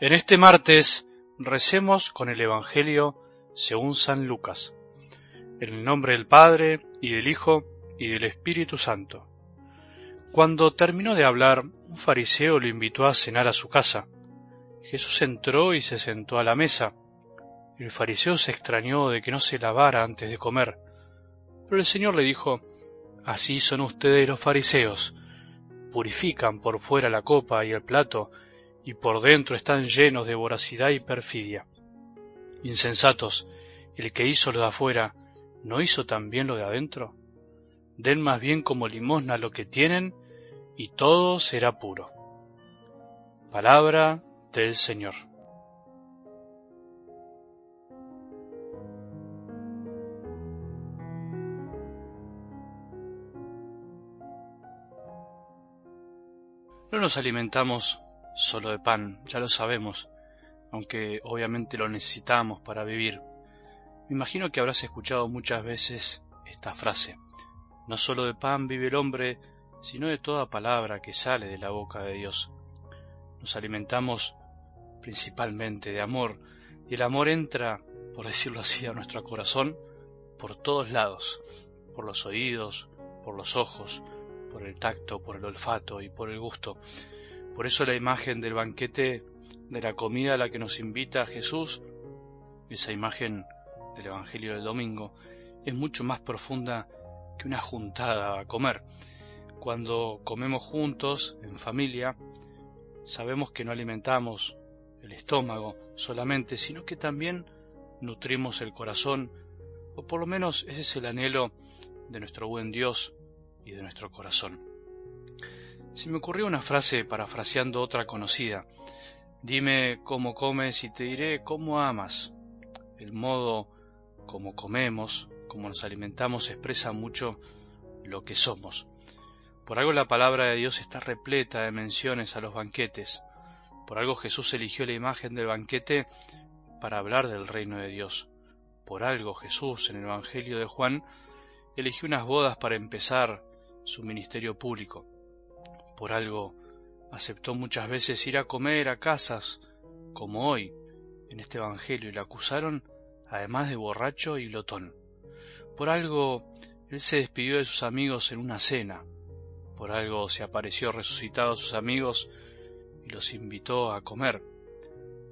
En este martes recemos con el Evangelio según San Lucas, en el nombre del Padre y del Hijo y del Espíritu Santo. Cuando terminó de hablar, un fariseo lo invitó a cenar a su casa. Jesús entró y se sentó a la mesa. El fariseo se extrañó de que no se lavara antes de comer. Pero el Señor le dijo, Así son ustedes los fariseos. Purifican por fuera la copa y el plato, y por dentro están llenos de voracidad y perfidia. Insensatos, el que hizo lo de afuera, ¿no hizo también lo de adentro? Den más bien como limosna lo que tienen, y todo será puro. Palabra del Señor. No nos alimentamos solo de pan, ya lo sabemos, aunque obviamente lo necesitamos para vivir. Me imagino que habrás escuchado muchas veces esta frase. No solo de pan vive el hombre, sino de toda palabra que sale de la boca de Dios. Nos alimentamos principalmente de amor, y el amor entra, por decirlo así, a nuestro corazón por todos lados, por los oídos, por los ojos, por el tacto, por el olfato y por el gusto. Por eso la imagen del banquete, de la comida a la que nos invita Jesús, esa imagen del Evangelio del domingo, es mucho más profunda que una juntada a comer. Cuando comemos juntos, en familia, sabemos que no alimentamos el estómago solamente, sino que también nutrimos el corazón, o por lo menos ese es el anhelo de nuestro buen Dios y de nuestro corazón. Se me ocurrió una frase parafraseando otra conocida. Dime cómo comes y te diré cómo amas. El modo como comemos, como nos alimentamos, expresa mucho lo que somos. Por algo la palabra de Dios está repleta de menciones a los banquetes. Por algo Jesús eligió la imagen del banquete para hablar del reino de Dios. Por algo Jesús en el Evangelio de Juan eligió unas bodas para empezar su ministerio público por algo aceptó muchas veces ir a comer a casas, como hoy, en este Evangelio, y le acusaron además de borracho y glotón. Por algo él se despidió de sus amigos en una cena, por algo se apareció resucitado a sus amigos y los invitó a comer,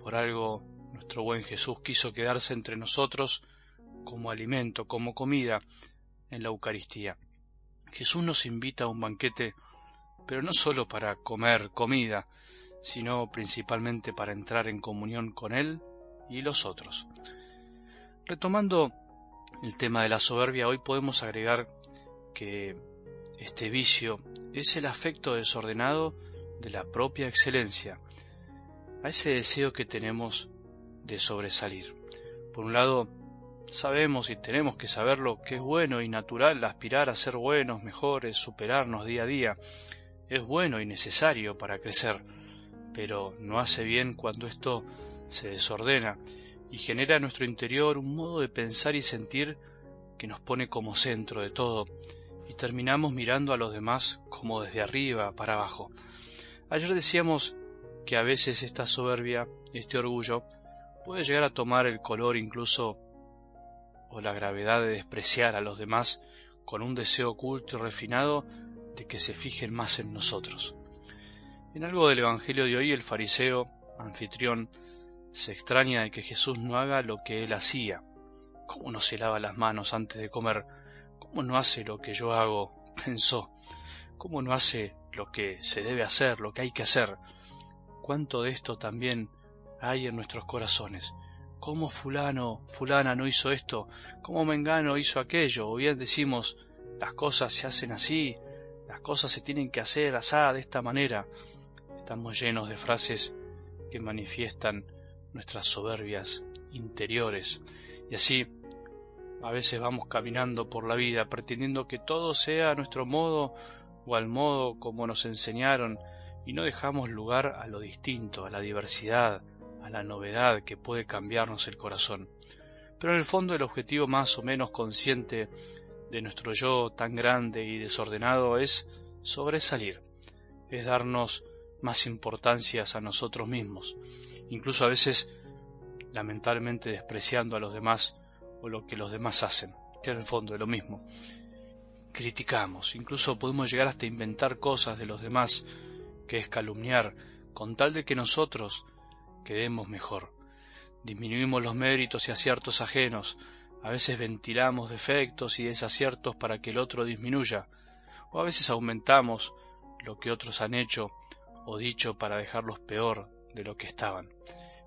por algo nuestro buen Jesús quiso quedarse entre nosotros como alimento, como comida en la Eucaristía. Jesús nos invita a un banquete pero no solo para comer comida, sino principalmente para entrar en comunión con Él y los otros. Retomando el tema de la soberbia, hoy podemos agregar que este vicio es el afecto desordenado de la propia excelencia, a ese deseo que tenemos de sobresalir. Por un lado, sabemos y tenemos que saberlo que es bueno y natural aspirar a ser buenos, mejores, superarnos día a día, es bueno y necesario para crecer, pero no hace bien cuando esto se desordena y genera en nuestro interior un modo de pensar y sentir que nos pone como centro de todo y terminamos mirando a los demás como desde arriba para abajo. Ayer decíamos que a veces esta soberbia, este orgullo, puede llegar a tomar el color incluso o la gravedad de despreciar a los demás con un deseo oculto y refinado de que se fijen más en nosotros. En algo del Evangelio de hoy el fariseo, anfitrión, se extraña de que Jesús no haga lo que él hacía. ¿Cómo no se lava las manos antes de comer? ¿Cómo no hace lo que yo hago? pensó. ¿Cómo no hace lo que se debe hacer, lo que hay que hacer? ¿Cuánto de esto también hay en nuestros corazones? ¿Cómo fulano, fulana no hizo esto? ¿Cómo Mengano hizo aquello? O bien decimos, las cosas se hacen así, las cosas se tienen que hacer asada de esta manera. Estamos llenos de frases que manifiestan nuestras soberbias interiores. Y así a veces vamos caminando por la vida pretendiendo que todo sea a nuestro modo o al modo como nos enseñaron y no dejamos lugar a lo distinto, a la diversidad, a la novedad que puede cambiarnos el corazón. Pero en el fondo el objetivo más o menos consciente de nuestro yo tan grande y desordenado es sobresalir, es darnos más importancias a nosotros mismos. incluso a veces lamentablemente despreciando a los demás o lo que los demás hacen, que en el fondo es lo mismo. Criticamos, incluso podemos llegar hasta inventar cosas de los demás, que es calumniar, con tal de que nosotros quedemos mejor. Disminuimos los méritos y aciertos ajenos, a veces ventilamos defectos y desaciertos para que el otro disminuya, o a veces aumentamos lo que otros han hecho o dicho para dejarlos peor de lo que estaban.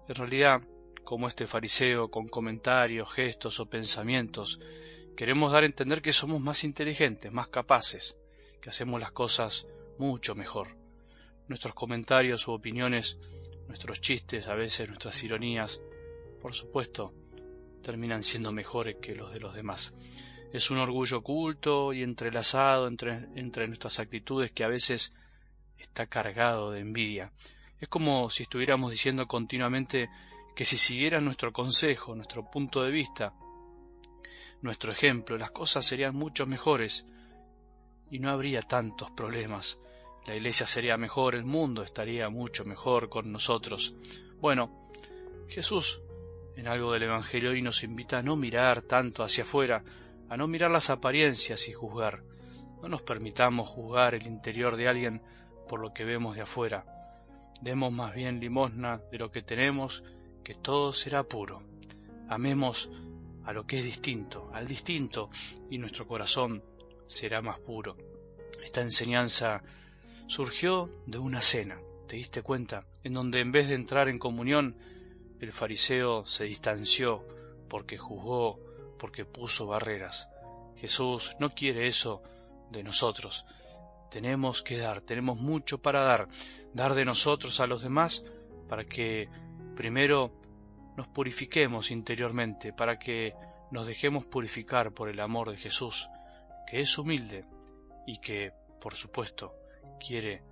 En realidad, como este fariseo con comentarios, gestos o pensamientos, queremos dar a entender que somos más inteligentes, más capaces, que hacemos las cosas mucho mejor. Nuestros comentarios u opiniones, nuestros chistes, a veces nuestras ironías, por supuesto, terminan siendo mejores que los de los demás. Es un orgullo oculto y entrelazado entre, nuestras actitudes que a veces está cargado de envidia. Es como si estuviéramos diciendo continuamente que si siguieran nuestro consejo, nuestro punto de vista, nuestro ejemplo, las cosas serían mucho mejores y no habría tantos problemas. La iglesia sería mejor, el mundo estaría mucho mejor con nosotros. Bueno, Jesús en algo del Evangelio hoy nos invita a no mirar tanto hacia afuera, a no mirar las apariencias y juzgar. No nos permitamos juzgar el interior de alguien por lo que vemos de afuera. Demos más bien limosna de lo que tenemos, que todo será puro. Amemos a lo que es distinto, al distinto, y nuestro corazón será más puro. Esta enseñanza surgió de una cena, ¿te diste cuenta? En donde en vez de entrar en comunión, el fariseo se distanció porque juzgó, porque puso barreras. Jesús no quiere eso de nosotros. Tenemos que dar, tenemos mucho para dar, dar de nosotros a los demás para que primero nos purifiquemos interiormente, para que nos dejemos purificar por el amor de Jesús, que es humilde y que, por supuesto, quiere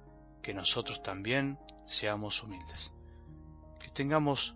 que nosotros también seamos humildes. Que tengamos